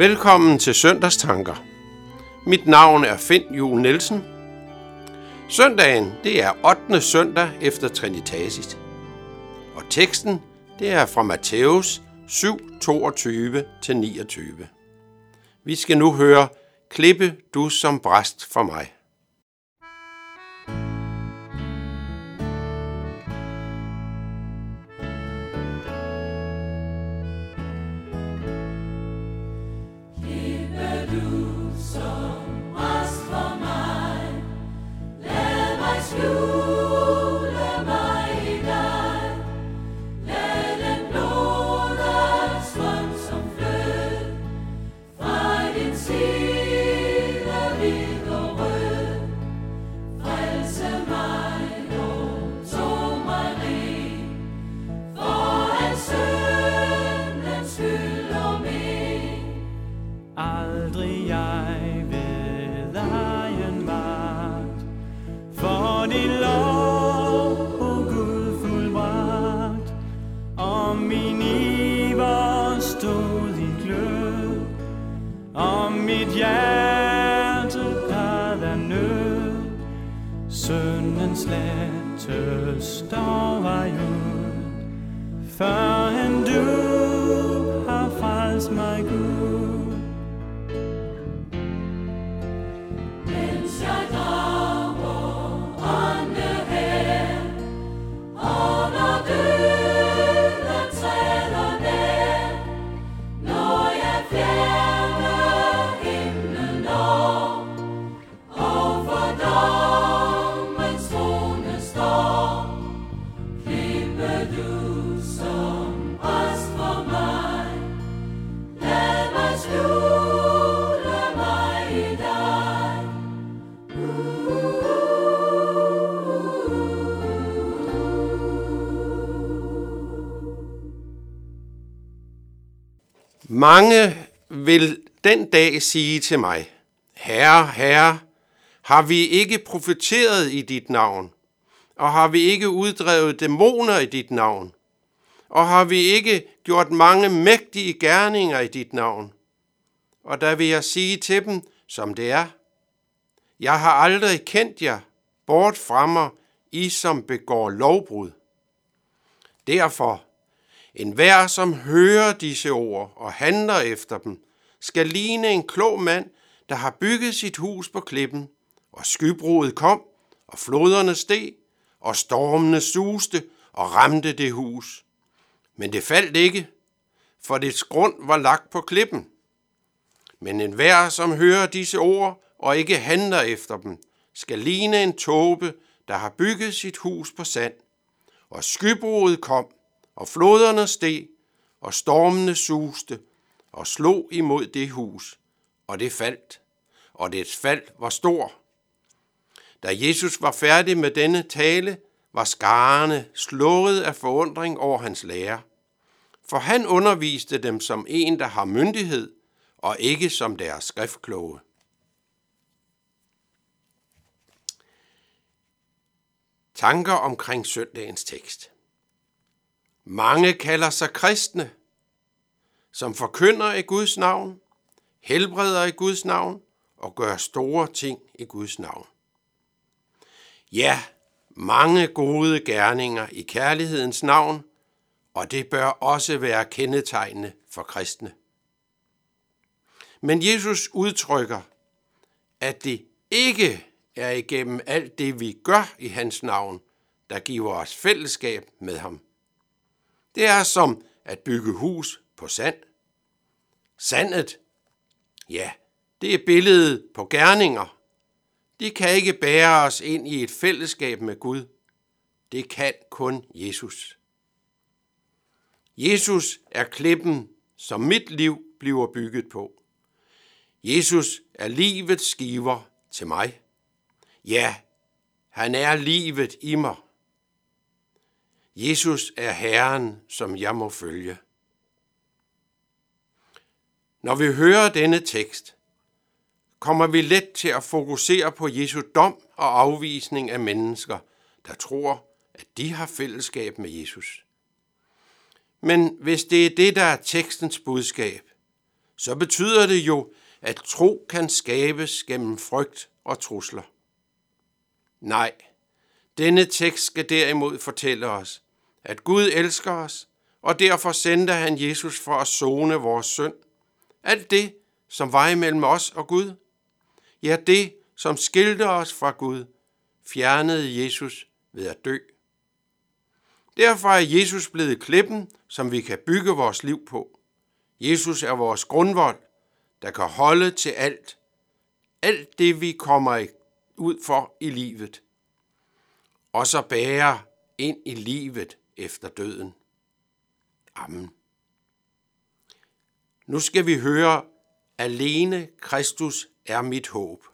Velkommen til Søndagstanker. Mit navn er Finn Jul Nielsen. Søndagen, det er 8. søndag efter Trinitatis. Og teksten, det er fra Matthæus 7, 22-29. Vi skal nu høre, Klippe du som bræst for mig. Världens lättest av all. Mange vil den dag sige til mig, Herre, Herre, har vi ikke profeteret i dit navn? Og har vi ikke uddrevet dæmoner i dit navn? Og har vi ikke gjort mange mægtige gerninger i dit navn? Og der vil jeg sige til dem, som det er. Jeg har aldrig kendt jer, bort fra mig, I som begår lovbrud. Derfor en hver, som hører disse ord og handler efter dem, skal ligne en klog mand, der har bygget sit hus på klippen, og skybrudet kom, og floderne steg, og stormene suste og ramte det hus. Men det faldt ikke, for dets grund var lagt på klippen. Men enhver, som hører disse ord og ikke handler efter dem, skal ligne en tåbe, der har bygget sit hus på sand. Og skybrudet kom, og floderne steg, og stormene suste, og slog imod det hus, og det faldt, og dets fald var stor. Da Jesus var færdig med denne tale, var skarerne slået af forundring over hans lære. For han underviste dem som en, der har myndighed, og ikke som deres skriftkloge. Tanker omkring søndagens tekst. Mange kalder sig kristne, som forkynder i Guds navn, helbreder i Guds navn og gør store ting i Guds navn. Ja, mange gode gerninger i kærlighedens navn, og det bør også være kendetegnende for kristne. Men Jesus udtrykker, at det ikke er igennem alt det, vi gør i hans navn, der giver os fællesskab med ham. Det er som at bygge hus på sand. Sandet, ja, det er billedet på gerninger. De kan ikke bære os ind i et fællesskab med Gud. Det kan kun Jesus. Jesus er klippen, som mit liv bliver bygget på. Jesus er livets skiver til mig. Ja, han er livet i mig. Jesus er Herren, som jeg må følge. Når vi hører denne tekst, kommer vi let til at fokusere på Jesu dom og afvisning af mennesker, der tror, at de har fællesskab med Jesus. Men hvis det er det, der er tekstens budskab, så betyder det jo, at tro kan skabes gennem frygt og trusler. Nej, denne tekst skal derimod fortælle os, at Gud elsker os, og derfor sendte han Jesus for at zone vores synd. Alt det, som var imellem os og Gud. Ja, det, som skilte os fra Gud, fjernede Jesus ved at dø. Derfor er Jesus blevet klippen, som vi kan bygge vores liv på. Jesus er vores grundvold, der kan holde til alt. Alt det, vi kommer ud for i livet. Og så bære ind i livet efter døden. Amen. Nu skal vi høre, alene Kristus er mit håb.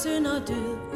Trods synd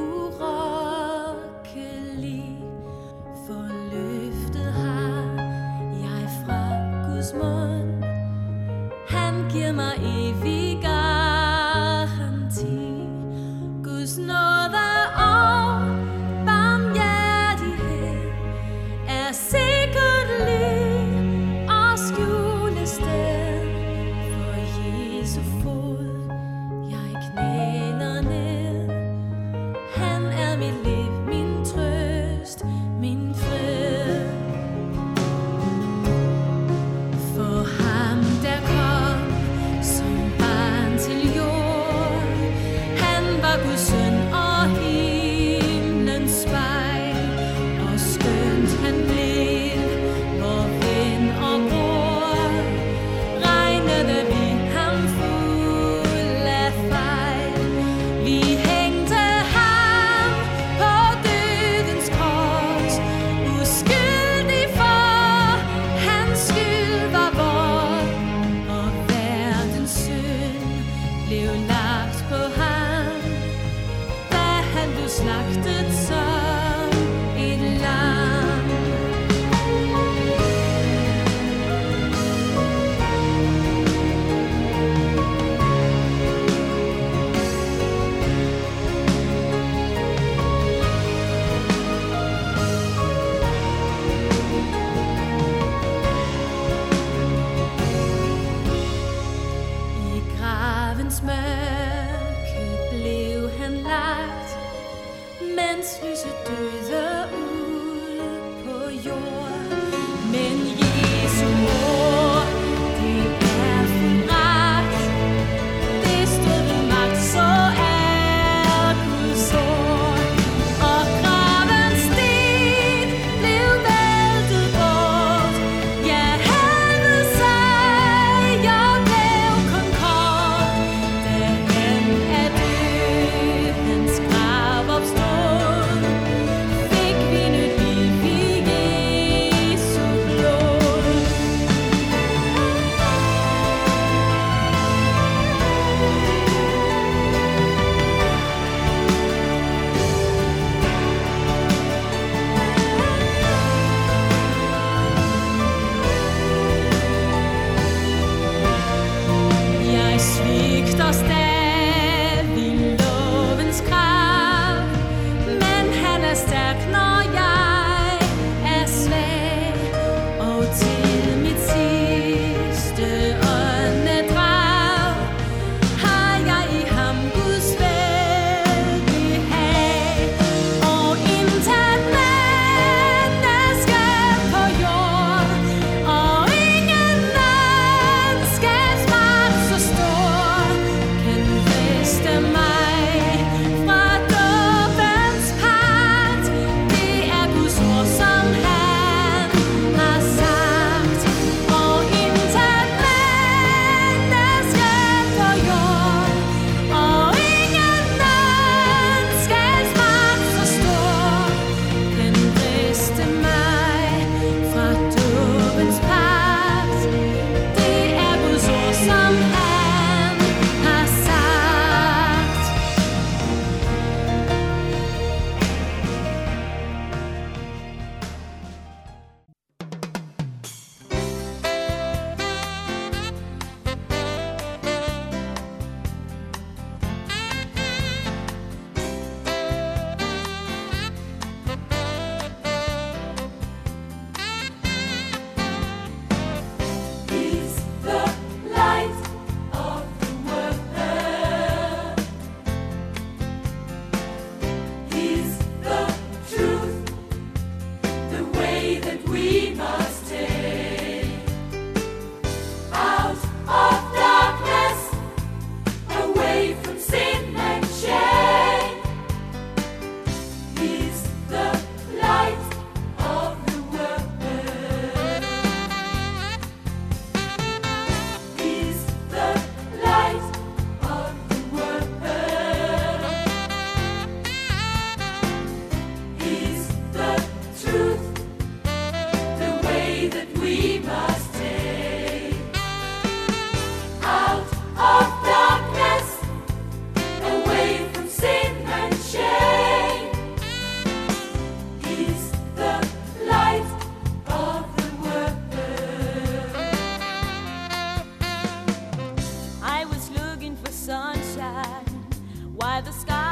by the sky.